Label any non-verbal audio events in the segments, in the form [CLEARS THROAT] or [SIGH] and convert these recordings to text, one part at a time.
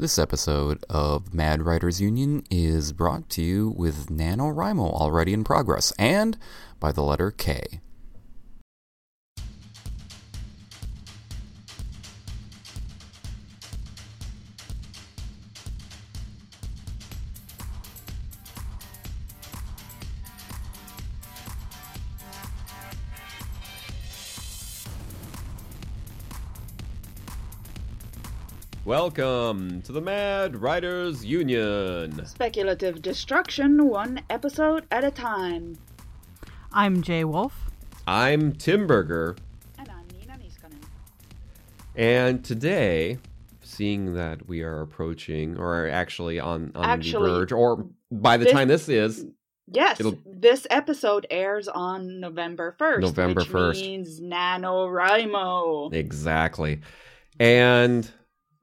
This episode of Mad Writers Union is brought to you with NaNoWriMo already in progress and by the letter K. Welcome to the Mad Writers Union. Speculative destruction, one episode at a time. I'm Jay Wolf. I'm Tim Berger, And I'm Nina Niskanen. and today, seeing that we are approaching, or are actually on, on Actually, the verge, or by the this- time this is, Yes, this episode airs on November 1st. November which 1st. means NaNoWriMo. exactly. And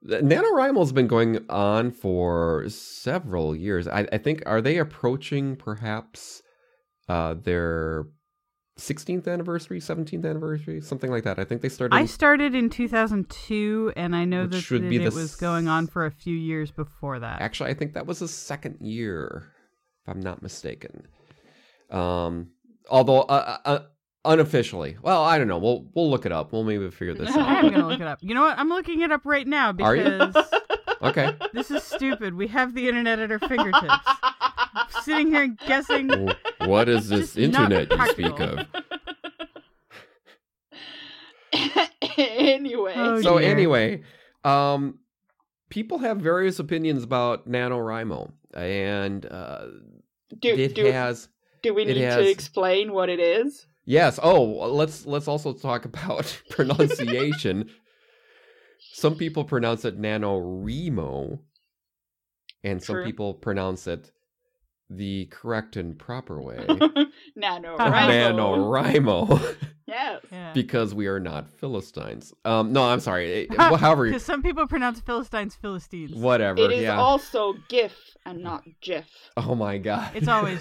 NaNoWriMo's been going on for several years. I, I think, are they approaching perhaps uh, their 16th anniversary, 17th anniversary, something like that? I think they started. I started in 2002, and I know that, that it was going on for a few years before that. Actually, I think that was the second year, if I'm not mistaken. Um, although uh, uh, unofficially, well, I don't know. We'll we'll look it up. We'll maybe figure this [LAUGHS] out. I am gonna look it up. You know what? I'm looking it up right now Are you? because [LAUGHS] okay. this is stupid. We have the internet at our fingertips. [LAUGHS] Sitting here guessing. What is this internet you speak of? anyway. Oh, So dear. anyway, um, people have various opinions about NaNoWriMo, and uh, do, it do, has do we need has- to explain what it is? Yes. Oh, let's let's also talk about [LAUGHS] pronunciation. some people pronounce it NaNoWriMo, and some people pronounce it the correct and proper way, [LAUGHS] [LAUGHS] NaNoWriMo. NaNoWriMo, Yes. Yeah. because we are not Philistines. Um, no, I'm sorry. It- well, [LAUGHS] however, Because some people pronounce Philistines Philistines. whatever. It is yeah. also GIF and not GIF. Oh my god. It's always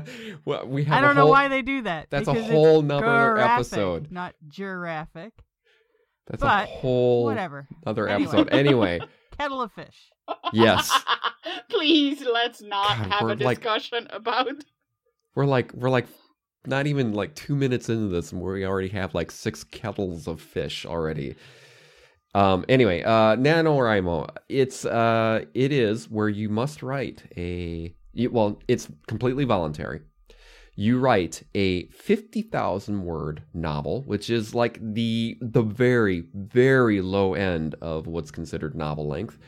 [LAUGHS] well, we have I don't a know why they do that. That's a whole nother graphic, episode. not giraffic. That's but a whole Whatever. other Anyway. episode. Anyway, [LAUGHS] Kettle of fish. yes. Please let's not God, have we're a like- discussion about We're like we're like not even like 2 minutes into this and we already have like 6 kettles of fish already. Um anyway, uh NaNoWriMo, it's uh it is where you must write a you, well, it's completely voluntary. You write a 50,000 word novel, which is like the the very very low end of what's considered novel length.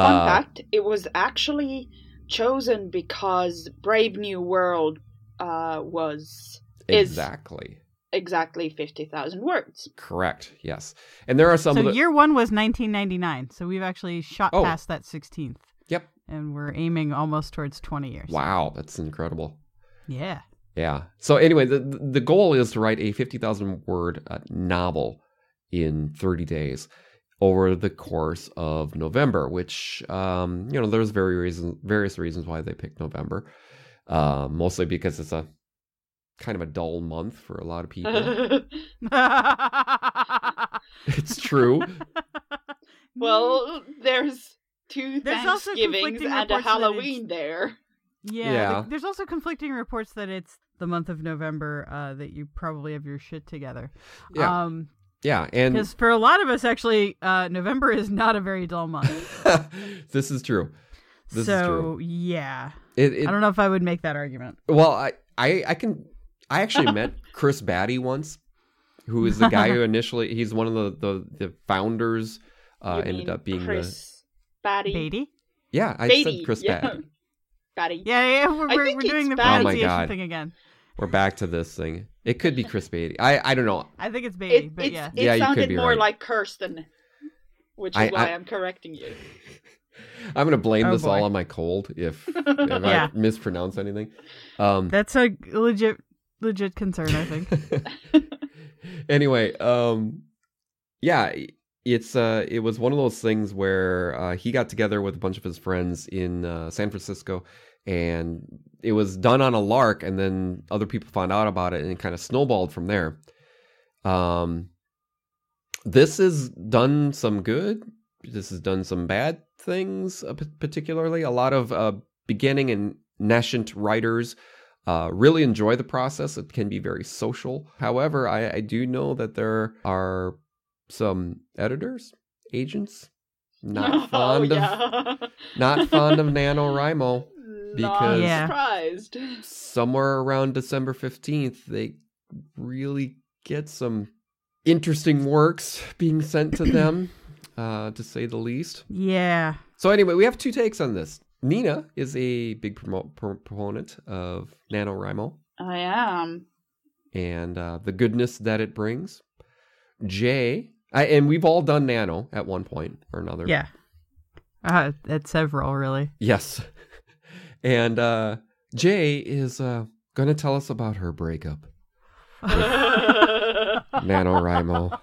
Fun Uh, fact, it was actually chosen because Brave New World uh, was is- Exactly. exactly 50,000 words. Correct. Yes. And there are some so the year one was 1999. So we've actually shot Oh. past that 16th, Yep. and we're aiming almost towards 20 years. Wow, that's incredible. Yeah. Yeah. So anyway, the the goal is to write a 50,000 word uh, novel in 30 days over the course of November, which um, you know, there's very reason various reasons why they picked November. Uh, mostly because it's a kind of a dull month for a lot of people. [LAUGHS] it's true. well, there's two There's also Thanksgivings conflicting and a Halloween there. yeah. Yeah. like, there's also conflicting reports that it's the month of November uh, that you probably have your shit together. Yeah. Um, Yeah, and because for a lot of us, actually, uh, November is not a very dull month. [LAUGHS] this is true. This so is true. yeah, It, it, I don't know if I would make that argument. Well, I, I, I can. I actually met [LAUGHS] Chris Batty once, who is the guy who initially. He's one of the the, the founders. Uh, You ended mean up being the. Chris Batty. Beatty. Yeah, I Beatty, said Chris yeah. Batty. [LAUGHS] Batty. Yeah, yeah, we're, we're, we're doing the Batty. Oh my pronunciation God. thing again. We're back to this thing. It could be Chris Beatty. I, I don't know. I think it's Beatty, It, but it's- yeah. it Yeah, you could sounded be more right. like Kirsten, which is I- why I- I'm correcting you. [LAUGHS] I'm gonna blame Oh, this all on my cold if, [LAUGHS] if Yeah. I mispronounce anything. Um, That's a legit legit concern, I think. [LAUGHS] anyway, um, yeah, it's uh, it was one of those things where uh, he got together with a bunch of his friends in uh, San Francisco, and it was done on a lark, and then other people found out about it, and it kind of snowballed from there. Um, this has done some good this has done some bad things, uh, p- particularly. A lot of uh, beginning and nascent writers uh, really enjoy the process. It can be very social. However, I, I do know that there are some editors, agents, not [LAUGHS] fond oh, of not fond of NaNoWriMo. [LAUGHS] Not because- Yeah. surprised. Somewhere around December 15th, they really get some interesting works being sent to them, [CLEARS THROAT] uh, to say the least. Yeah. So anyway, we have two takes on this. Nina is a big promo- pro- proponent of NaNoWriMo I am. and uh, the goodness that it brings. Jay, I, and we've all done Nano at one point or another. Yeah. Uh, at several, really. Yes. [LAUGHS] And uh, Jay is uh, going to tell us about her breakup. [LAUGHS] NaNoWriMo.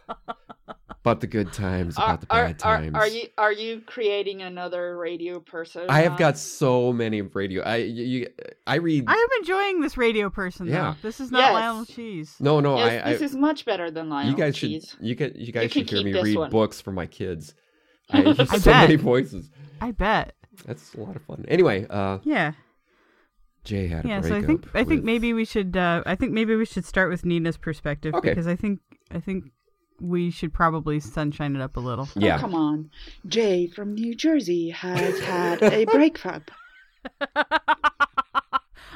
About the good times, about the bad are, times. are you are you creating another radio person? I have got so many radio. I you, you- I read. I am enjoying this radio person, Yeah. though. This is not Yes. Lionel Cheese. no, no. yes, I, this is much better than Lionel you guys Cheese. should. You can. You guys can should hear me read one. books for my kids. [LAUGHS] I use I so bet. many voices. I bet. That's a lot of fun. Anyway, uh, Yeah. Jay had a Yeah, so. I think I think maybe we should uh I think maybe we should start with Nina's perspective Okay. because I think I think we should probably sunshine it up a little. Yeah. Oh, come on. Jay from New Jersey has had a [LAUGHS] breakup.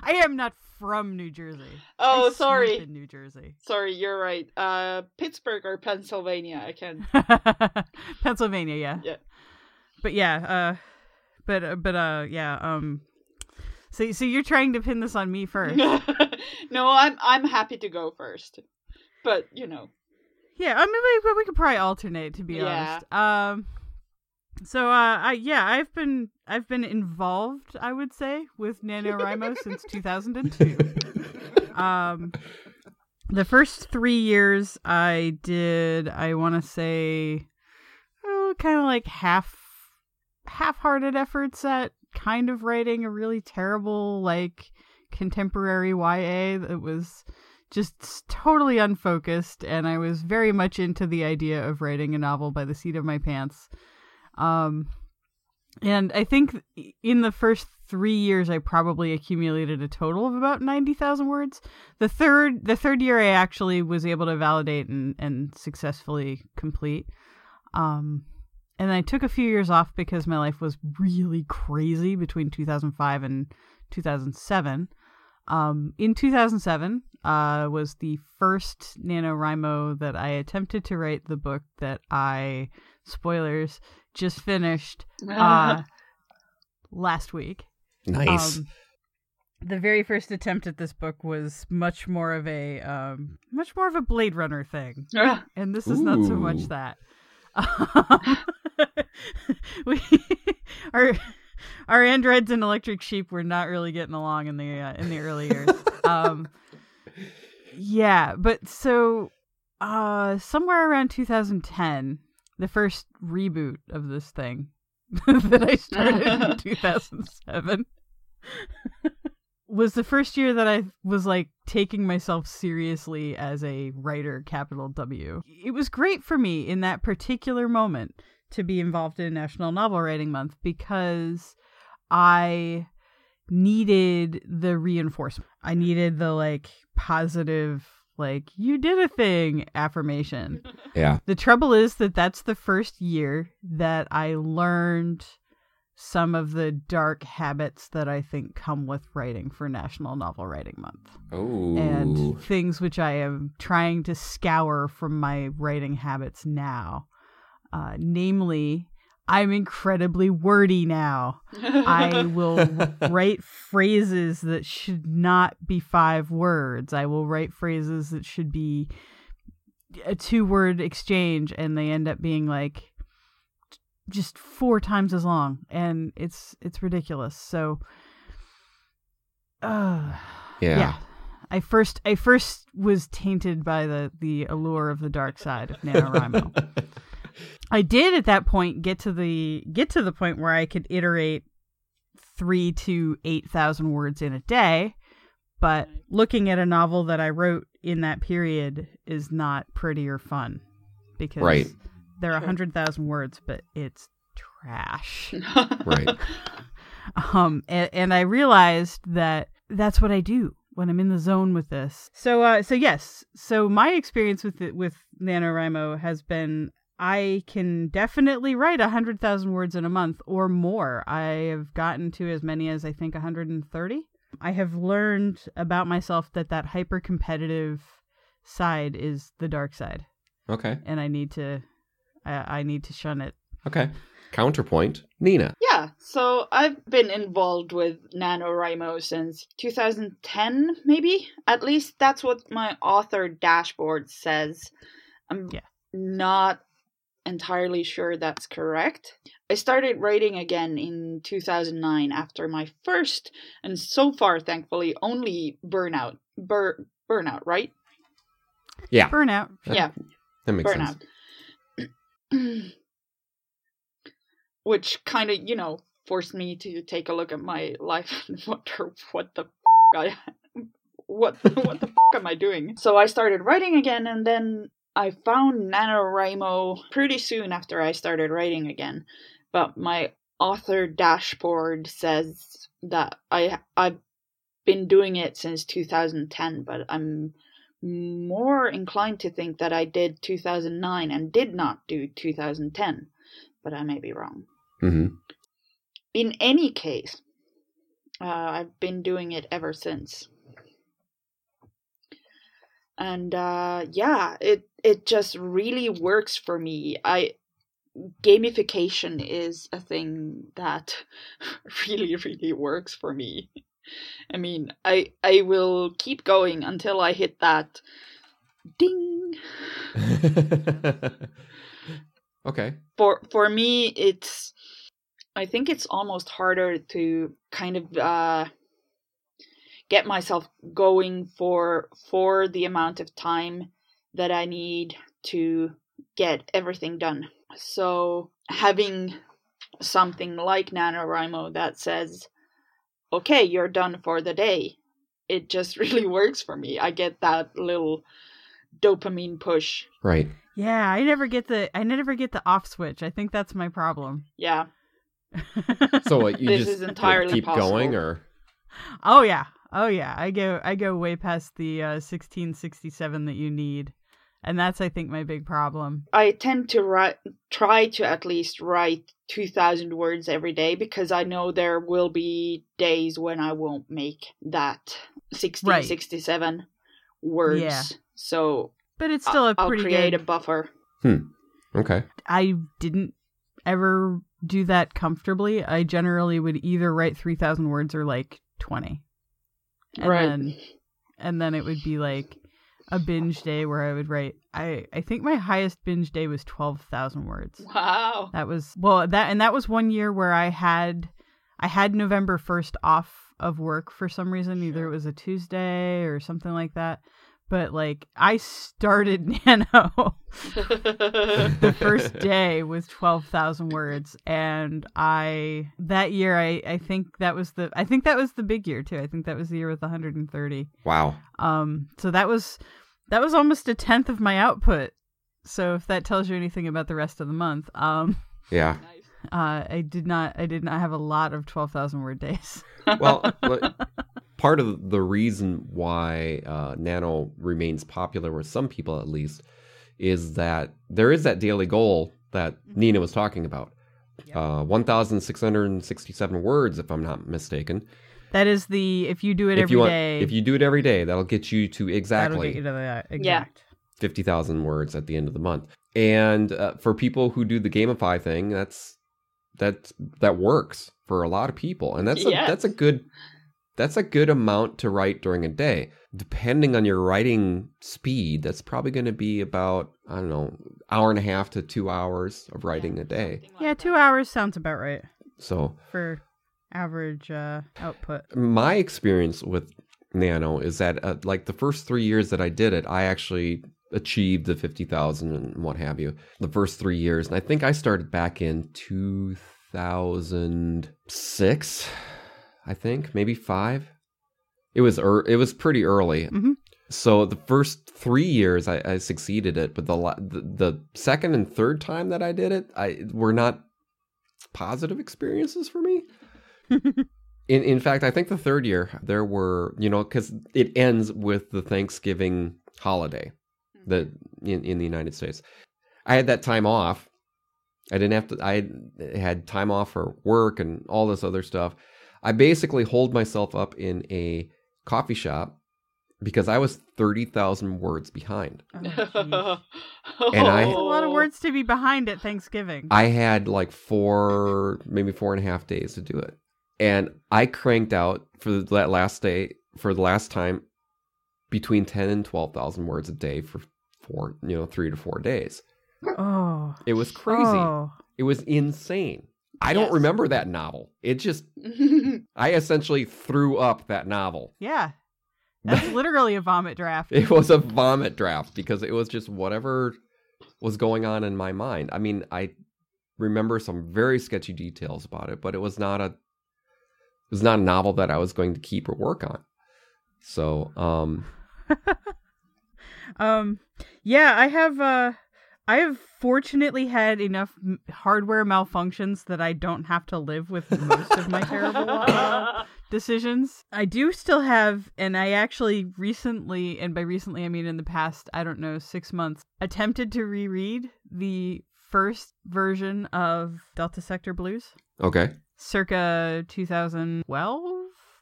I am not from New Jersey. Oh, I sorry. in New Jersey. Sorry, you're right. Uh, Pittsburgh or Pennsylvania. I can. [LAUGHS] Pennsylvania, yeah. Yeah. But yeah, uh but uh, but uh yeah, um so so you're trying to pin this on me first. [LAUGHS] no, I'm I'm happy to go first. But you know, Yeah, I mean we we could probably alternate to be Yeah. honest. Um so uh I yeah, I've been I've been involved, I would say, with NaNoWriMo [LAUGHS] since 2002. Um the first 3 years I did I want to say oh, kind of like half half-hearted efforts at kind of writing a really terrible like contemporary YA that was just totally unfocused and I was very much into the idea of writing a novel by the seat of my pants. Um and I think in the first 3 years I probably accumulated a total of about 90,000 words. The third the third year I actually was able to validate and and successfully complete. Um and I took a few years off because my life was really crazy between 2005 and 2007. Um, in 2007 uh, was the first NaNoWriMo that I attempted to write the book that I, spoilers, just finished uh, [LAUGHS] last week. nice. Um, the very first attempt at this book was much more of a um, much more of a Blade Runner thing and this is not so much that. Um, [LAUGHS] we our our androids and electric sheep were not really getting along in the uh, in the early years. [LAUGHS] Um, yeah, but so uh, somewhere around 2010, the first reboot of this thing [LAUGHS] that I started in [LAUGHS] 2007 was the first year that I was like taking myself seriously as a writer, capital W. It was great for me in that particular moment to be involved in National Novel Writing Month because I needed the reinforcement. I needed the like positive, like, you did a thing affirmation. [LAUGHS] yeah. The trouble is that that's the first year that I learned some of the dark habits that I think come with writing for National Novel Writing Month Oh. and things which I am trying to scour from my writing habits now. Uh, namely, I'm incredibly wordy now. I [LAUGHS] will write phrases that should not be five words. I will write phrases that should be a two word exchange and they end up being like just four times as long and it's it's ridiculous. So uh yeah. yeah. I first I first was tainted by the the allure of the dark side of [LAUGHS] NaNoWriMo. I did at that point get to the get to the point where I could iterate three to eight thousand words in a day, but looking at a novel that I wrote in that period is not pretty or fun because Right. they're a Sure. hundred thousand words, but it's trash. [LAUGHS] Right. um and, and i realized that that's what i do when i'm in the zone with this so uh so yes so my experience with it with nanowrimo has been i can definitely write a hundred thousand words in a month or more i have gotten to as many as i think 130 i have learned about myself that that hyper competitive side is the dark side Okay. and i need to I, I need to shun it Okay. Counterpoint, Nina. Yeah, so I've been involved with NaNoWriMo since 2010, maybe? At least that's what my author dashboard says. I'm Yeah. not entirely sure that's correct. I started writing again in 2009 after my first, and so far, thankfully, only burnout. Bur- burnout, right? Yeah, burnout That- yeah, that makes sense. [CLEARS THROAT] Which kind of, you know, forced me to take a look at my life [LAUGHS] and wonder what the f- I [LAUGHS] what what the f- am I doing? So I started writing again and then I found NaNoWriMo pretty soon after I started writing again. But my author dashboard says that I I've been doing it since 2010, but I'm more inclined to think that I did 2009 and did not do 2010, but I may be wrong. hmm In any case, uh, I've been doing it ever since. And uh, yeah, it it just really works for me. I gamification is a thing that [LAUGHS] really really works for me. I mean, I I will keep going until I hit that ding. [LAUGHS] okay. For for me, it's I think it's almost harder to kind of uh, get myself going for for the amount of time that I need to get everything done. So having something like NaNoWriMo that says, okay, you're done for the day, it just [LAUGHS] really works for me. I get that little dopamine push. Right. Yeah, I never get the I never get the off switch. I think that's my problem. Yeah. [LAUGHS] So uh, you This just is entirely keep possible. going, or oh yeah. Oh yeah. I go I go way past the uh 1667 that you need. And that's I think my big problem. I tend to write, try to at least write 2,000 words every day because I know there will be days when I won't make that 1667 Right. words. Yeah. So But it's still a I'll pretty create good a buffer. Hmm. Okay. I didn't ever do that comfortably. I generally would either write 3000 words or like 20. And Right. then and then it would be like a binge day where I would write I I think my highest binge day was 12,000 words. Wow. That was well that and that was one year where I had I had November 1st off of work for some reason either it was a Tuesday or something like that. But like I started [LAUGHS] Nano [LAUGHS] the first day was 12,000 words and I that year I I think that was the I think that was the big year too. I think that was the year with 130. Wow. Um so that was that was almost a tenth of my output. So if that tells you anything about the rest of the month, um Yeah. [LAUGHS] uh I did not I did not have a lot of 12,000 word days. Well, part of the reason why uh, Nano remains popular with some people, at least, is that there is that daily goal that Nina was talking about. Uh, 1,667 words, if I'm not mistaken. That is the if you do it if every you want, day, if you do it every day, that'll get you to that'll exactly get you to that exact. 50,000 words at the end of the month. And uh, for people who do the gamify thing, that's that that works for a lot of people. And that's a, Yes. that's a good that's a good amount to write during a day. Depending on your writing speed, that's probably going to be about I don't know, hour and a half to 2 hours of writing a day. Yeah, 2 hours sounds about right So, for average uh output. my experience with Nano is that uh, like the first three years that I did it, I actually achieved the 50,000 and what have you. The first three years. And I think I started back in 2006, I think, maybe five. It was, er- it was pretty early. Mhm. So the first three years I, I succeeded it, but the, la- the the second and third time that I did it, I were not positive experiences for me. [LAUGHS] in in fact, I think the third year there were you know because it ends with the Thanksgiving holiday, the in in the United States. I had that time off. I didn't have to. I had time off for work and all this other stuff. I basically hold myself up in a coffee shop because I was thirty thousand words behind. Oh. [LAUGHS] And I- oh. That's a lot of words to be behind at Thanksgiving. I had like four, maybe four and a half days to do it. And I cranked out for that last day, for the last time, between 10 and 12,000 words a day for four, you know, three to four days. oh, It was crazy. Oh. It was insane. I don't remember that novel. It just, [LAUGHS] I essentially threw up that novel. Yeah, [LAUGHS] that's literally a vomit draft. It was a vomit draft because it was just whatever was going on in my mind. I mean, I remember some very sketchy details about it, but it was not a it was not a novel that I was going to keep or work on. So, um, [LAUGHS] Um, yeah, I have. Uh, I have fortunately had enough hardware malfunctions that I don't have to live with most of my terrible uh, [LAUGHS] decisions. I do still have, and I actually recently, and by recently I mean in the past, I don't know, six months, attempted to reread the first version of Delta Sector Blues, okay. circa 2012,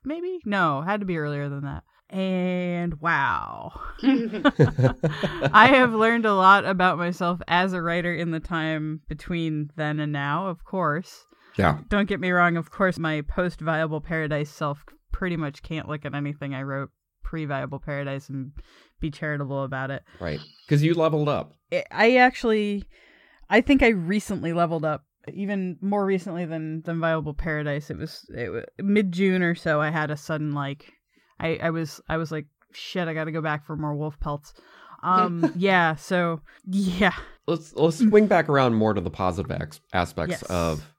maybe? No, had to be earlier than that. And wow. [LAUGHS] [LAUGHS] I have learned a lot about myself as a writer in the time between then and now, of course. Yeah. Don't get me wrong, of course, my post Viable Paradise self pretty much can't look at anything I wrote pre Viable Paradise and be charitable about it. Right. Because you leveled up. I- actually, I think I recently leveled up. Even more recently than than Viable Paradise, it was, it was mid June or so. I had a sudden like, I I was I was like, shit, I got to go back for more wolf pelts. [LAUGHS] Um, yeah. So yeah, Let's let's swing back around more to the positive ex- aspects Yes. of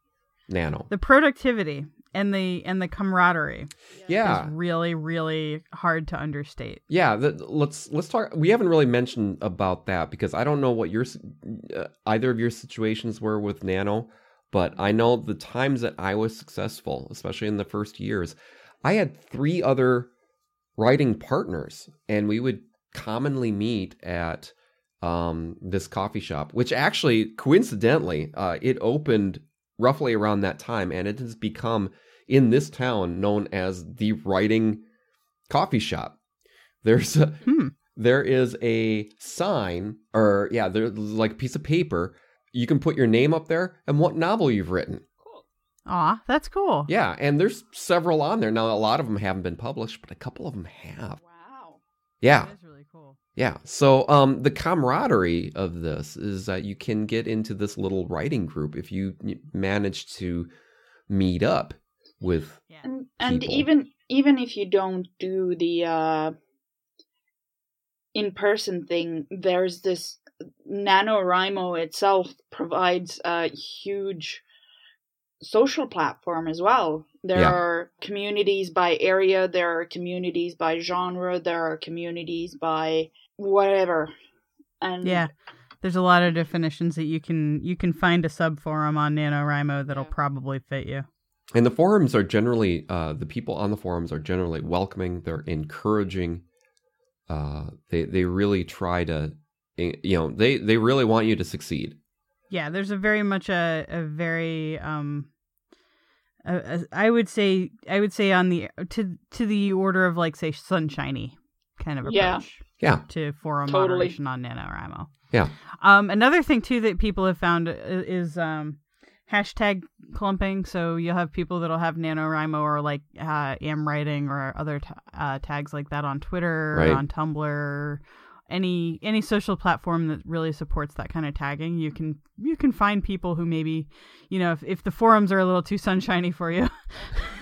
Nano. the productivity and the and the camaraderie Yeah. is really really hard to understate. Yeah, th- let's let's talk. We haven't really mentioned about that because I don't know what your uh, either of your situations were with Nano, but I know the times that I was successful, especially in the first years, I had three other writing partners, and we would commonly meet at um, this coffee shop, which actually coincidentally uh, it opened roughly around that time, and it has become in this town known as the writing coffee shop. [LAUGHS] There's a, Hmm. there is a sign or yeah, there's like a piece of paper. You can put your name up there and what novel you've written. Aw, that's cool. Yeah, and there's several on there. Now a lot of them haven't been published, but a couple of them have. wow. Yeah. That is really cool. Yeah. So um the camaraderie of this is that you can get into this little writing group if you manage to meet up with Yeah. And and even even if you don't do the uh in person thing, there's this NaNoWriMo itself provides a huge social platform as well. There Yeah. are communities by area, there are communities by genre, there are communities by whatever. And Yeah. There's a lot of definitions that you can you can find a sub forum on NaNoWriMo that'll Yeah. probably fit you. And the forums are generally, uh, the people on the forums are generally welcoming. They're encouraging. Uh, they they really try to, eh, you know, they they really want you to succeed. Yeah, there's a very much a a very um a, a, I would say I would say on the to to the order of like say sunshiny kind of approach Yeah. Yeah, to forum Totally. moderation on NaNoWriMo. Yeah. Um another thing too that people have found is um hashtag clumping so you'll have people that'll have NaNoWriMo or like uh am writing or other ta uh, tags like that on Twitter Right. on Tumblr any any social platform that really supports that kind of tagging you can you can find people who maybe you know if, if the forums are a little too sunshiny for you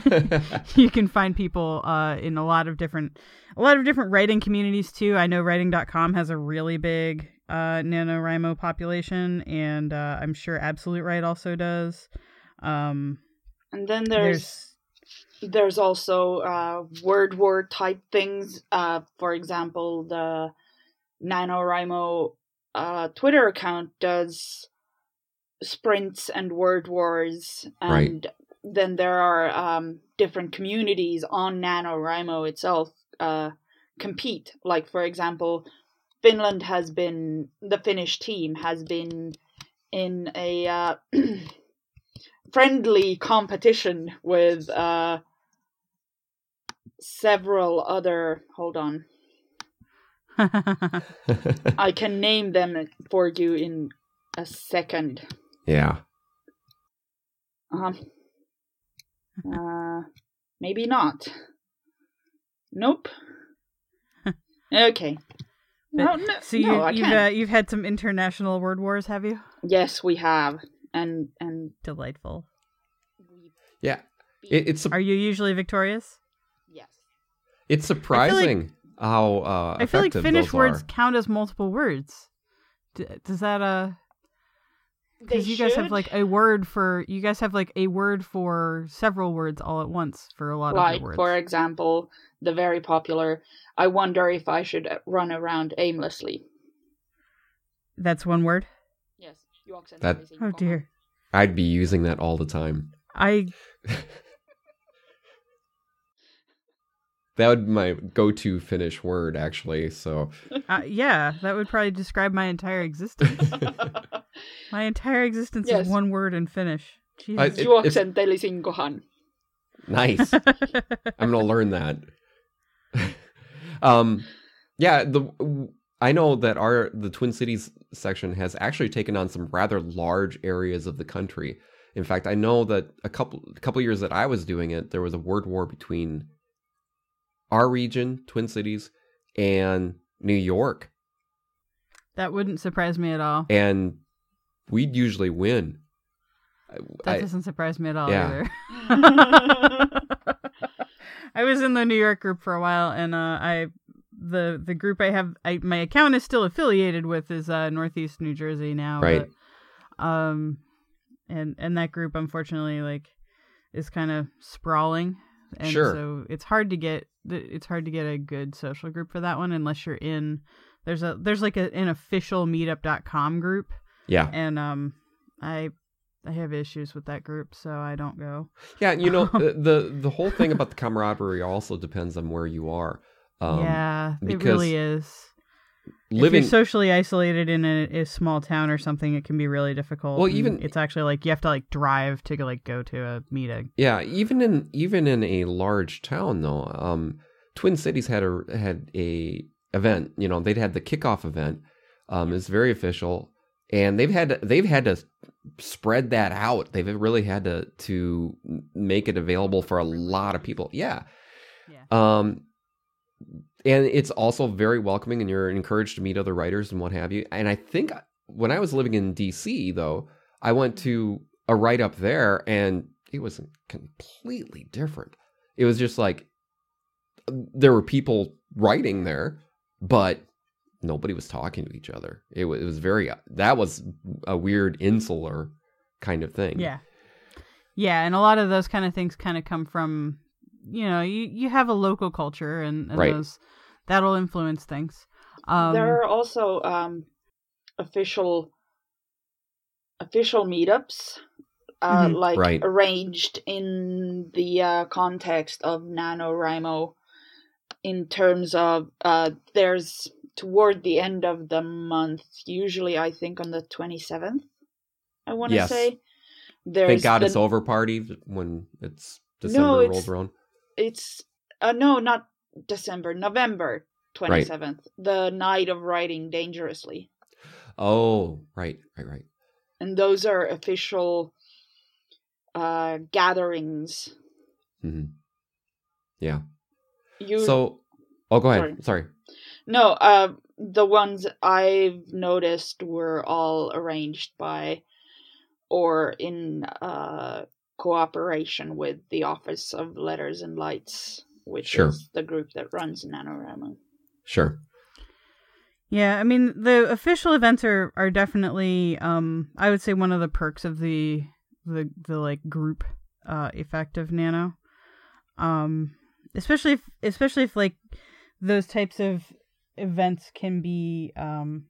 [LAUGHS] you can find people uh, in a lot of different a lot of different writing communities too i know writing.com has a really big uh, NaNoWriMo population and uh, i'm sure Absolute Write also does um, and then there's there's also uh, word war type things. Uh, for example, the NaNoWriMo uh, Twitter account does sprints and word wars Right. and then there are um, different communities on NaNoWriMo itself uh, compete. Like, for example, Finland has been, the Finnish team has been in a uh, [CLEARS THROAT] friendly competition with uh, several other. Hold on. [LAUGHS] I can name them for you in a second. yeah. Uh-huh. Uh, maybe not. Nope. [LAUGHS] okay. No, no, so you, no, you've uh, you've had some international word wars, have you? Yes, we have, and and Delightful. Yeah. It, it's Are you usually victorious? yes. it's surprising how uh, I feel like Finnish words are. count as multiple words. D- does that uh? Because you guys have like a word for you guys have like a word for several words all at once for a lot like of your words. for example, the very popular. I wonder if I should uh, run around aimlessly. That's one word. Yes. you accent That- Oh dear. I'd be using that all the time. I [LAUGHS] That would be my go-to Finnish word, actually. So [LAUGHS] uh, yeah, that would probably describe my entire existence. [LAUGHS] my entire existence Yes. is one word in Finnish. Jesus. I- it- Juoksentelisinkohan. nice. [LAUGHS] I'm gonna learn that. um, yeah. The I know that our the Twin Cities section has actually taken on some rather large areas of the country. In fact, I know that a couple a couple years that I was doing it, there was a word war between our region, Twin Cities, and New York, that wouldn't surprise me at all. and we'd usually win. That I- doesn't surprise me at all Yeah. either. [LAUGHS] I was in the New York group for a while, and uh, I the the group I have I, my account is still affiliated with is uh, Northeast New Jersey now. Right. but, um, and and that group unfortunately like is kind of sprawling, and Sure. so it's hard to get it's hard to get a good social group for that one unless you're in. There's a there's like a, an official meetup.com group yeah, and um i i have issues with that group so i don't go Yeah, you know [LAUGHS] the, the the whole thing about the camaraderie also depends on where you are. Um, yeah it because really is living you're socially isolated in a, a small town or something it can be really difficult Well, even- it's actually like you have to like drive to like go to a meeting yeah, even in even in a large town though, um, Twin Cities had a had a event. You know, they'd had the kickoff event. Um, it's very official, and they've had to, they've had to spread that out. They've really had to to make it available for a lot of people. Yeah. Yeah. Um, and it's also very welcoming, and you're encouraged to meet other writers and what have you. And I think when I was living in DC, though, I went to a write up there, and it was completely different. It was just like there were people writing there, but nobody was talking to each other. It was, it was very that was a weird insular kind of thing. yeah yeah and a lot of those kind of things kind of come from you know you you have a local culture and, and Right. those that'll influence things um there are also um, official official meetups uh, Mhm. like Right. arranged in the uh, context of NaNoWriMo in terms of uh, there's toward the end of the month, usually I think on the 27th, I want to Yes. say. There's Thank God the, it's over party when it's December No, rolls around. It's, uh, no, not December, November 27th, the night of writing dangerously. Oh, right, right, right. and those are official uh gatherings hmm Yeah. you So, oh, go ahead. Sorry. no uh the ones i've noticed were all arranged by or in uh cooperation with the office of letters and lights which Sure. is the group that runs NaNoWriMo Sure. Yeah, I mean the official events are are definitely um I would say one of the perks of the the the like group uh effect of Nano. Um especially if especially if like those types of events can be um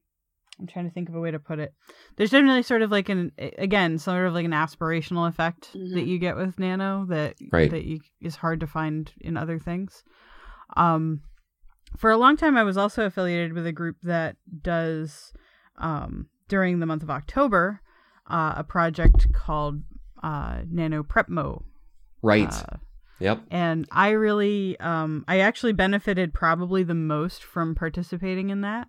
I'm trying to think of a way to put it. There's definitely sort of like an again, sort of like an aspirational effect Mhm. that you get with Nano that Right. that you, is hard to find in other things. Um, for a long time, I was also affiliated with a group that does um, during the month of October uh, a project called uh, Nano Prepmo. Right. Uh, yep. and I really, um, I actually benefited probably the most from participating in that.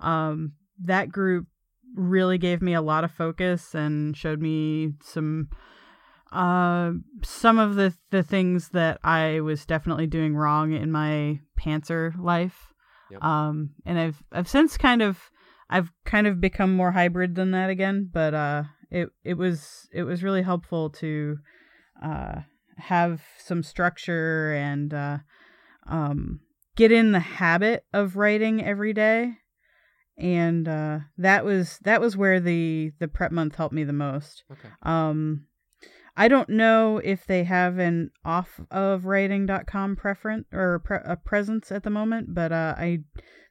Um, that group really gave me a lot of focus and showed me some, uh, some of the the things that I was definitely doing wrong in my pantser life. Yep. Um, and I've I've since kind of I've kind of become more hybrid than that again, but uh, it it was it was really helpful to uh have some structure and uh, um, get in the habit of writing every day. And uh, that was that was where the the prep month helped me the most. Okay. Um, I don't know if they have an off of writing.com preference or pre- a presence at the moment, but uh, I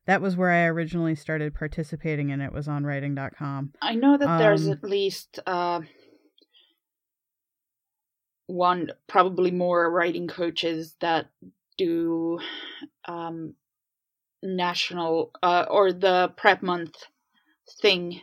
that was where I originally started participating in it was on writing.com. I know that there's Um, at least uh, one, probably more writing coaches that do um, national uh, or the prep month thing.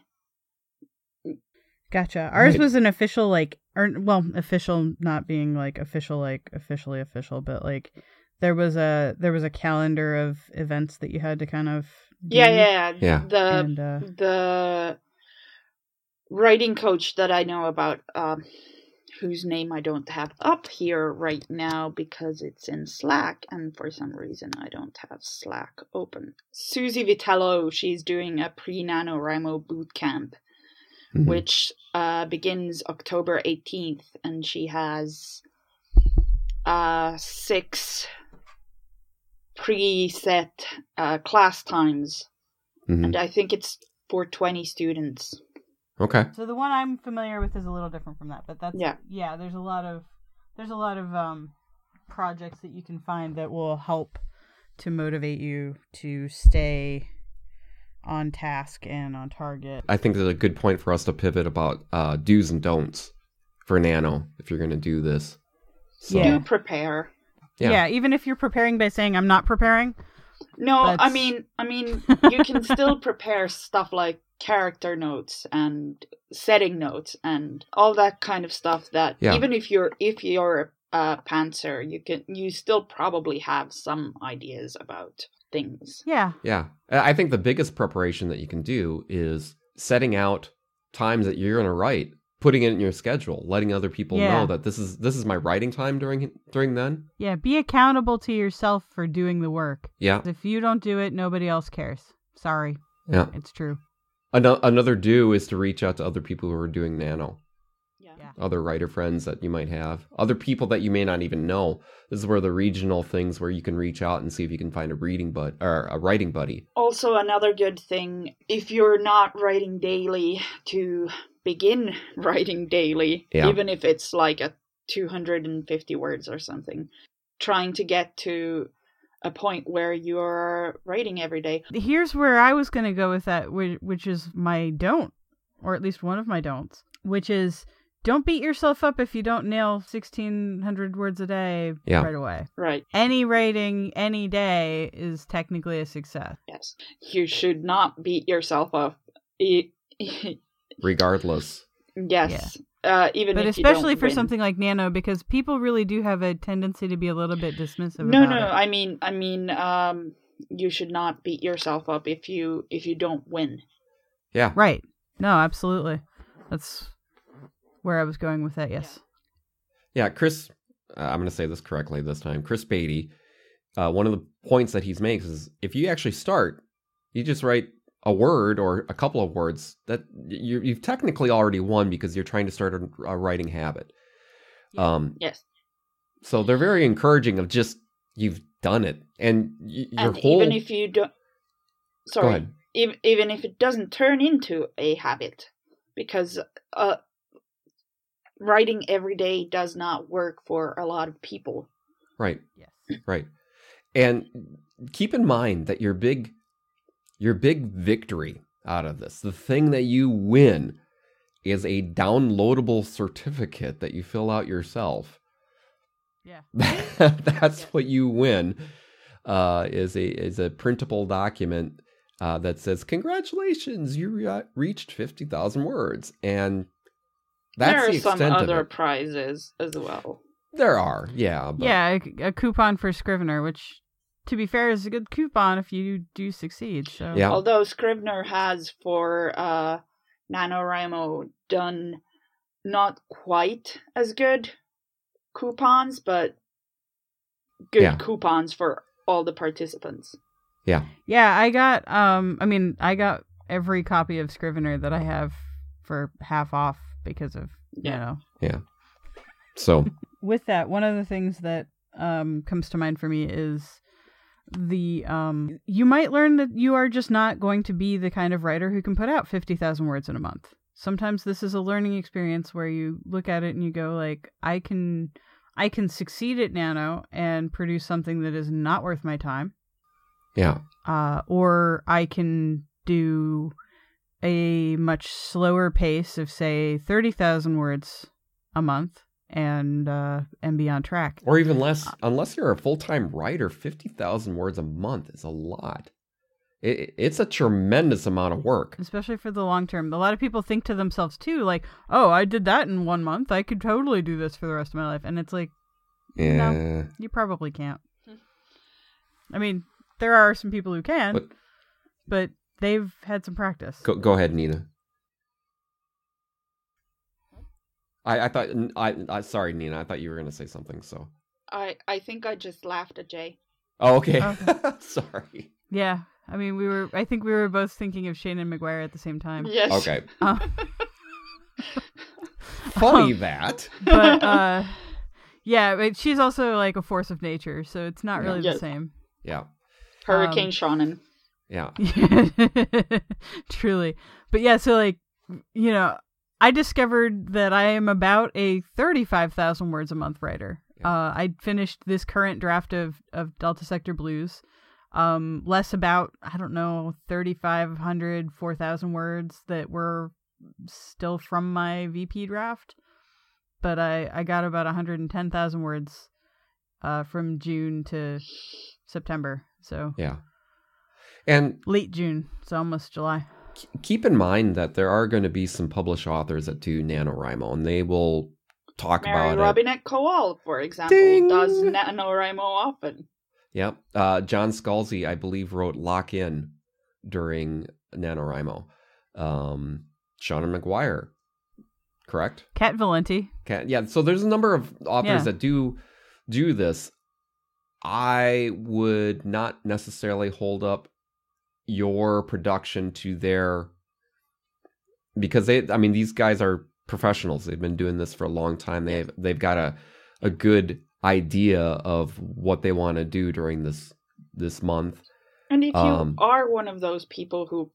Gotcha. Ours Right. was an official like or well, official not being like official like officially official, but like there was a there was a calendar of events that you had to kind of do, Yeah, yeah, yeah. Yeah. The and uh, the writing coach that I know about, um, whose name I don't have up here right now because it's in Slack, and for some reason I don't have Slack open. Susie Vitello, she's doing a pre NaNoWriMo boot camp, Mhm. which uh, begins October 18th, and she has uh, six preset uh, class times Mhm. and I think it's for 20 students. Okay. so the one I'm familiar with is a little different from that, but that's Yeah. yeah, there's a lot of there's a lot of um projects that you can find that will help to motivate you to stay on task and on target. I think there's a good point for us to pivot about uh, do's and don'ts for Nano if you're going to do this. So, Yeah. Do prepare. Yeah. yeah, even if you're preparing by saying I'm not preparing, No, I mean, I mean, you can [LAUGHS] still prepare stuff like character notes and setting notes and all that kind of stuff. That Yeah. even if you're if you're a pantser, you can you still probably have some ideas about things. yeah, Yeah. I I think the biggest preparation that you can do is setting out times that you're going to write, putting it in your schedule, letting other people Yeah. know that this is this is my writing time during during then. yeah, be accountable to yourself for doing the work. Yeah. If you don't do it, nobody else cares. Sorry, Yeah. it's true. Ano- another do is to reach out to other people who are doing Nano. Yeah. Yeah. other writer friends that you might have, other people that you may not even know. This is where the regional things where you can reach out and see if you can find a reading bud or a writing buddy. Also, another good thing if you're not writing daily, to begin [LAUGHS] writing daily, Yeah. even if it's like a 250 words or something, trying to get to a point where you're writing every day. Here's where I was going to go with that, which, which is my don't, or at least one of my don'ts, which is don't beat yourself up if you don't nail 1600 words a day Yeah. right away. Right. Any writing any day is technically a success. Yes. You should not beat yourself up. [LAUGHS] Regardless, yes. Uh, even But if you especially don't for win. something like Nano, because people really do have a tendency to be a little bit dismissive. No, about no. it. I mean, I mean, um, you should not beat yourself up if you if you don't win. yeah, Right. No, absolutely. That's where I was going with that. Yes. yeah. Chris, uh, I'm going to say this correctly this time. Chris Beatty. Uh, one of the points that he makes is if you actually start, you just write a word or a couple of words that you, you've technically already won because you're trying to start a, a writing habit. Yeah. Um, Yes. so they're very encouraging of just you've done it and y- your and whole even if you don't, go sorry, ahead even even if it doesn't turn into a habit, because uh, writing every day does not work for a lot of people. right Yes. right and keep in mind that your big your big victory out of this. The thing that you win is a downloadable certificate that you fill out yourself. Yeah. [LAUGHS] That's what you win. Uh, is a is a printable document uh, that says congratulations, you re- reached fifty thousand words, and that's there are the some other prizes as well. There are, yeah, but yeah, a, a coupon for Scrivener, which, to be fair, is a good coupon if you do succeed. So Yeah. Although Scrivener has for uh, NaNoWriMo done not quite as good coupons, but good Yeah. coupons for all the participants. yeah, yeah, I got um, I mean, I got every copy of Scrivener that I have for half off because of you know. Yeah. so [LAUGHS] With that, one of the things that um comes to mind for me is the um you might learn that you are just not going to be the kind of writer who can put out 50,000 words in a month. Sometimes this is a learning experience where you look at it and you go like I can I can succeed at nano and produce something that is not worth my time. Yeah, uh, or I can do a much slower pace of say 30,000 words a month and uh, and be on track. or even less. Unless you're a full time writer, fifty thousand words a month is a lot. It, it's a tremendous amount of work. Especially for the long term. A lot of people think to themselves too, like, oh, I did that in one month. I could totally do this for the rest of my life. And it's like, Yeah, you probably can't. I mean, there are some people who can, But- but they've had some practice. go go ahead, Nina. I, I thought I, I sorry Nina I thought you were gonna say something so I, I think I just laughed at Jay. oh okay Okay. [LAUGHS] sorry Yeah. I mean, we were, I think we were both thinking of Seanan McGuire at the same time. Yes. okay Uh, [LAUGHS] funny that but [LAUGHS] uh yeah but she's also like a force of nature so it's not Yeah. really Yes. the same yeah Hurricane Um, Seanan. yeah truly but yeah so like you know i discovered that i am about a 35000 words a month writer. Yeah. uh i finished this current draft of of delta sector blues um less about i don't know 3500 4000 words that were still from my vp draft but i i got about 110000 words uh from june to september so yeah. And late june so almost july keep in mind that there are going to be some published authors that do NaNoWriMo and they will talk Mary about it Robinette Kowal, for example, Ding! does NaNoWriMo often. Yep. Uh, John Scalzi, I believe, wrote Lock In during NaNoWriMo. Um, Seanan McGuire, correct? cat Valente Can, yeah. So there's a number of authors Yeah. that do do this. I would not necessarily hold up your production to their because they I mean these guys are professionals. They've been doing this for a long time. They've they've got a a good idea of what they want to do during this this month. And if you Um, are one of those people who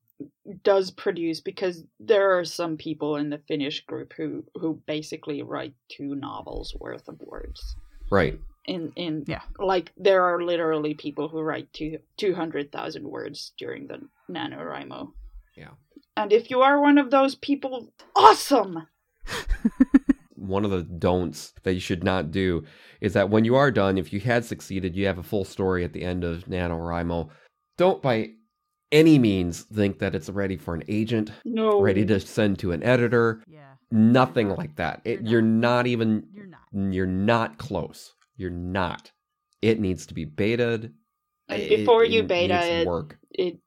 does produce, because there are some people in the Finnish group who who basically write two novels worth of words. Right. In in Yeah. like there are literally people who write two two hundred thousand words during the NaNoWriMo. Yeah. And if you are one of those people, awesome. [LAUGHS] one of the don'ts that you should not do is that when you are done, if you had succeeded, you have a full story at the end of NaNoWriMo. Don't by any means think that it's ready for an agent, No. ready to send to an editor. yeah Nothing like that. It, You're you're not. not even, you're not you're not close. You're not. It needs to be betaed. And It- before you it beta it, work. it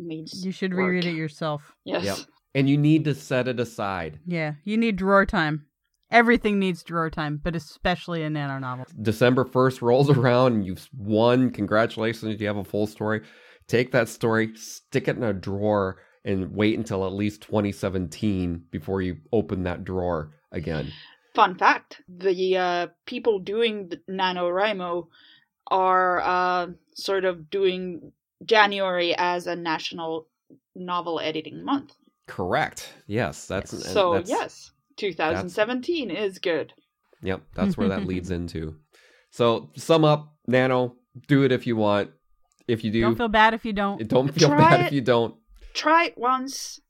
needs you should work. reread it yourself Yes. Yep. And you need to set it aside. yeah you need drawer time everything needs drawer time but especially a nano novel December 1st rolls around and you've won. Congratulations, you have a full story. Take that story, stick it in a drawer, and wait until at least 2017 before you open that drawer again. Fun fact: the uh, people doing the NaNoWriMo are uh, sort of doing January as a national novel editing month. Correct. Yes, that's and so that's- yes, 2017 is good. Yep, that's where that [LAUGHS] leads into. So, sum up, Nano, do it if you want. If you do, don't feel bad if you don't don't feel Try bad it. if you don't. try it once,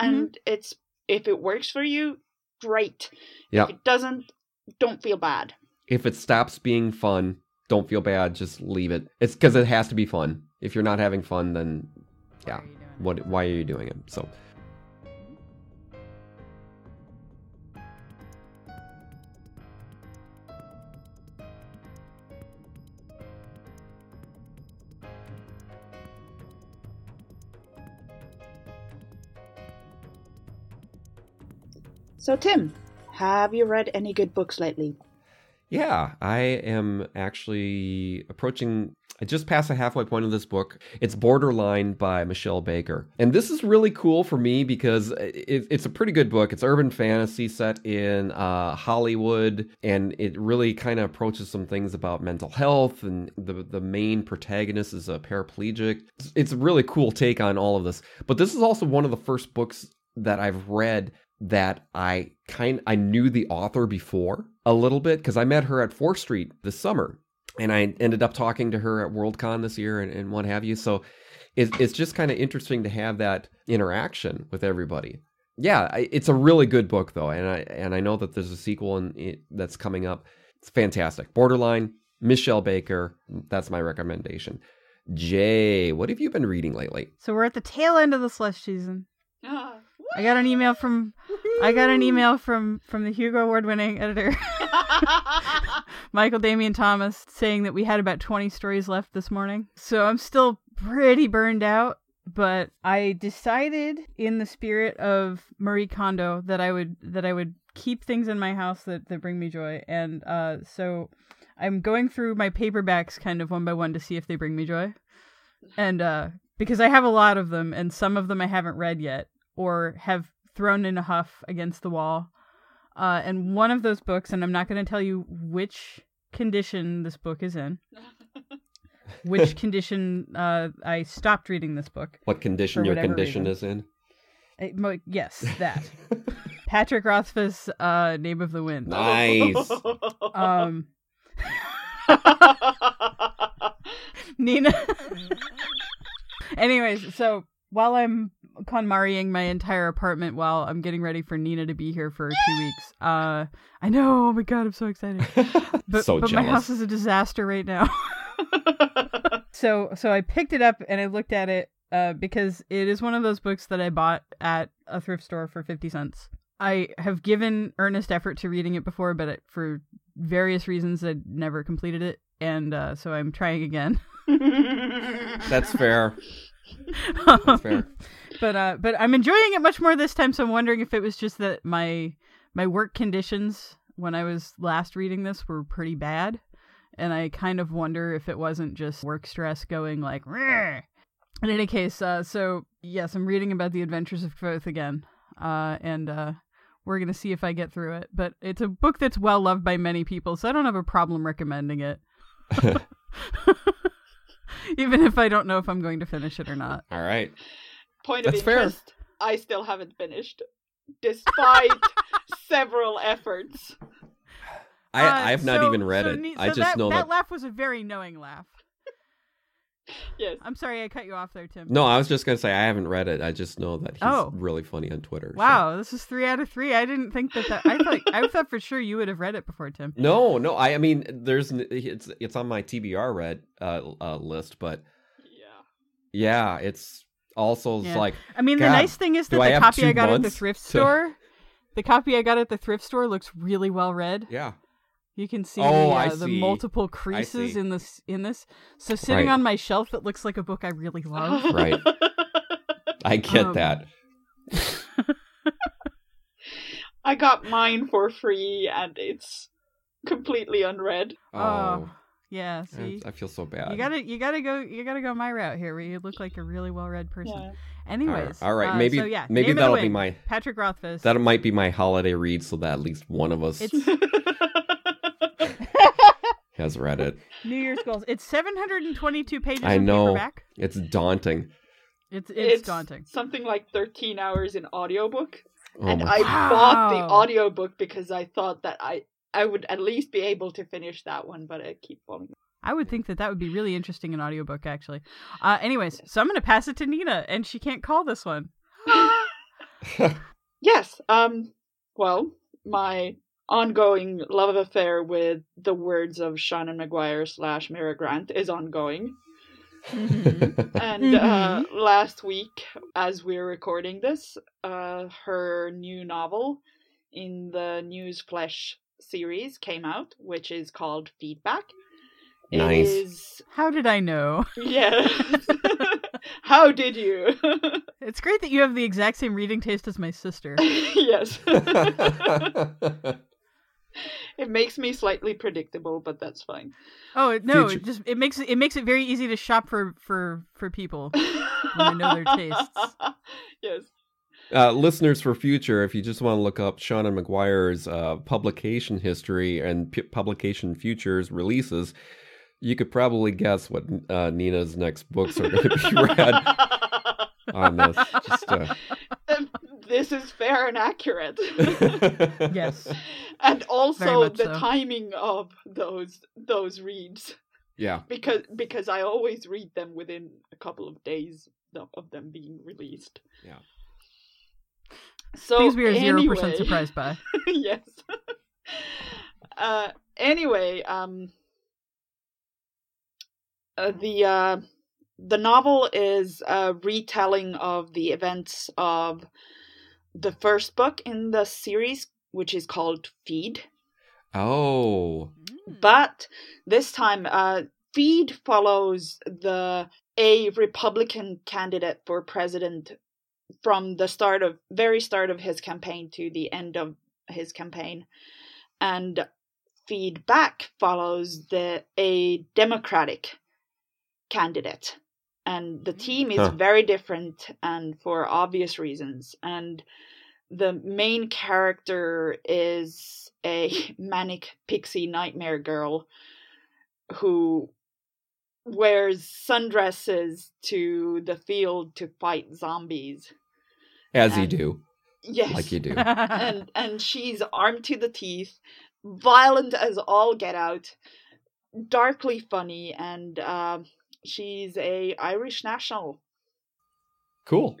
and it's if it works for you, great. Yeah. If it doesn't, don't feel bad. If it stops being fun, don't feel bad. Just leave it. It's because it has to be fun. If you're not having fun, then yeah, Why are you doing it? what? Why are you doing it? So. So, Tim, have you read any good books lately? Yeah, I am actually approaching. I just passed the halfway point of this book. It's Borderline by Mishell Baker. And this is really cool for me because it, it's a pretty good book. It's urban fantasy set in uh, Hollywood, and it really kind of approaches some things about mental health. And the, the main protagonist is a paraplegic. It's, it's a really cool take on all of this. But this is also one of the first books that I've read that I kind I knew the author before a little bit because I met her at 4th Street this summer and I ended up talking to her at Worldcon this year and, and what have you. So it's, it's just kind of interesting to have that interaction with everybody. Yeah, I, it's a really good book though, and I and I know that there's a sequel and it, that's coming up. It's fantastic. Borderline, Mishell Baker. That's my recommendation. Jay, what have you been reading lately? So we're at the tail end of the slush season. Ah. I got an email from I got an email from from the Hugo Award winning editor [LAUGHS] Michael Damian Thomas saying that we had about 20 stories left this morning. So I'm still pretty burned out, but I decided in the spirit of Marie Kondo that I would that I would keep things in my house that that bring me joy. And uh so I'm going through my paperbacks kind of one by one to see if they bring me joy. And uh because I have a lot of them and some of them I haven't read yet or have thrown in a huff against the wall. Uh, and one of those books, and I'm not going to tell you which condition this book is in, [LAUGHS] which condition uh, I stopped reading this book. What condition your condition reason. is in? Uh, mo- yes, that. [LAUGHS] Patrick Rothfuss, uh, Name of the Wind. Nice. [LAUGHS] Um, Nina. Anyways, so while I'm KonMariing my entire apartment while I'm getting ready for Nina to be here for two weeks, uh, I know. Oh my god, I'm so excited. [LAUGHS] But, so but my jealous. house is a disaster right now. [LAUGHS] [LAUGHS] so so I picked it up and I looked at it uh, because it is one of those books that I bought at a thrift store for fifty cents. I have given earnest effort to reading it before, but it, for various reasons, I never completed it, and uh, so I'm trying again. That's fair. That's fair. But uh, but I'm enjoying it much more this time. So I'm wondering if it was just that my my work conditions when I was last reading this were pretty bad, and I kind of wonder if it wasn't just work stress going like. "Rrr." In any case, uh, so yes, I'm reading about the adventures of Kvothe again, uh, and uh, we're gonna see if I get through it. But it's a book that's well loved by many people, so I don't have a problem recommending it. [LAUGHS] [LAUGHS] Even if I don't know if I'm going to finish it or not. All right. Point of That's fair. interest. I still haven't finished, despite [LAUGHS] several efforts. I, Uh, I've not even read so it. ne- I so just that, know that that. laugh was a very knowing laugh. [LAUGHS] Yes. I'm sorry I cut you off there, Tim. No, I was just gonna say I haven't read it. I just know that he's Oh. really funny on Twitter. so- Wow, this is three out of three. I didn't think that. that I thought I thought for sure you would have read it before, Tim. [LAUGHS] No, no. I, I mean, there's it's it's on my TBR read uh, uh list, but Yeah. yeah, it's also Yeah. like I mean, the nice thing is that the have copy I got at the thrift to- store, the copy I got at the thrift store looks really well read. yeah, You can see Oh, the, I uh, the multiple creases in this in this. So sitting Right. on my shelf, it looks like a book I really love. [LAUGHS] Right. [LAUGHS] I get Um, that. [LAUGHS] I got mine for free, and it's completely unread. Oh, oh, yeah. I- See, I feel so bad. you gotta you gotta go you gotta go my route here, where you look like a really well read person. Yeah. Anyways, all right, uh, maybe so yeah, maybe Name of the that'll be my Patrick Rothfuss. that might be my holiday read, so that at least one of us It's [LAUGHS] has read it. New Year's goals. It's 722 pages. I know. Paperback. It's daunting. It's, it's daunting. Something like 13 hours in audiobook. Oh and my I Wow. bought the audiobook because I thought that I I would at least be able to finish that one, but I keep falling. I would think that that would be really interesting in audiobook, actually. Uh, anyways, so I'm going to pass it to Nina, and she can't call this one. [LAUGHS] yes. Um. Well, my ongoing love affair with the words of Seanan McGuire slash Mira Grant is ongoing. Mm-hmm. And uh, last week, as we're recording this, uh, her new novel in the Newsflesh series came out, which is called Feedback. It Nice. is- How did I know? yeah. [LAUGHS] How did you? [LAUGHS] It's great that you have the exact same reading taste as my sister. [LAUGHS] yes. it makes me slightly predictable, but that's fine. Oh no! Future- It just it makes it, it makes it very easy to shop for for for people. when I know their tastes. Yes. Uh, listeners for future, if you just want to look up Seanan McGuire's uh, publication history and p- publication futures releases, you could probably guess what uh, Nina's next books are going to be read [LAUGHS] on this. Just, uh... [LAUGHS] this is fair and accurate. [LAUGHS] Yes. and also the so. timing of those those reads yeah. because because I always read them within a couple of days of- of them being released. Yeah. So Things we are zero anyway, percent surprised by. [LAUGHS] yes. uh, anyway, um, uh, the uh, the novel is a retelling of the events of the first book in the series, which is called Feed. Oh. But this time, uh, Feed follows the a Republican candidate for president from the start of very start of his campaign to the end of his campaign, and Feedback follows the a Democratic candidate, and the mm. team is Huh. very different and for obvious reasons, and the main character is a [LAUGHS] manic pixie nightmare girl who wears sundresses to the field to fight zombies. As you do. Yes. Like you do. [LAUGHS] [LAUGHS] and and she's armed to the teeth, violent as all get out, darkly funny, and um, she's a Irish national. Cool.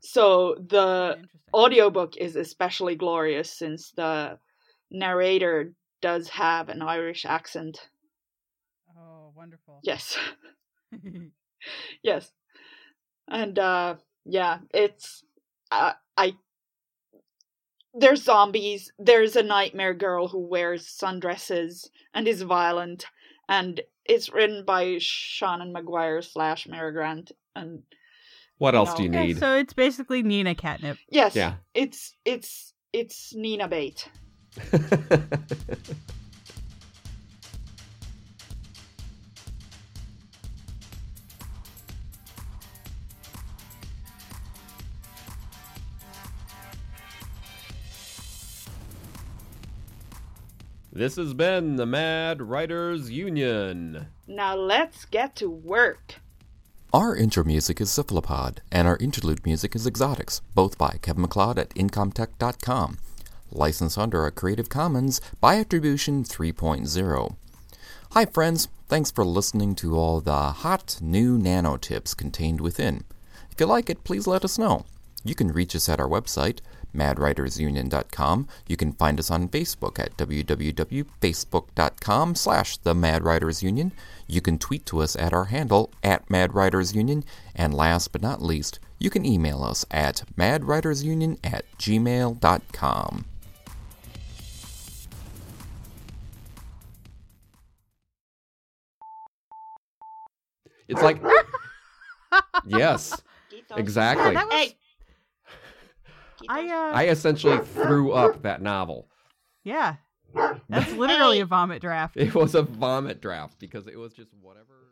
So the Interesting. audiobook is especially glorious since the narrator does have an Irish accent. Wonderful. Yes. [LAUGHS] [LAUGHS] yes. And uh yeah, it's uh, I there's zombies, there's a nightmare girl who wears sundresses and is violent and it's written by Seanan McGuire slash Mira Grant and What else No. do you Yeah, need? so it's basically Nina catnip. yes, Yeah. it's it's it's Nina bait. [LAUGHS] this has been the Mad Writers Union. Now let's get to work. Our intro music is Cephalopod, and our interlude music is Exotics, both by Kevin MacLeod at Incompetech.com. Licensed under a Creative Commons by Attribution 3.0. Hi, friends. Thanks for listening to all the hot new nano tips contained within. If you like it, please let us know. You can reach us at our website, madwritersunion.com. You can find us on Facebook at www.facebook.com slash the Mad Writers Union. You can tweet to us at our handle, at Mad Writers Union. And last but not least, you can email us at madwritersunion at gmail.com. It's like [LAUGHS] Yes. Exactly. Yeah, that was- Hey. I uh I essentially threw up that novel. yeah. [LAUGHS] That's literally a vomit draft. It was a vomit draft because it was just whatever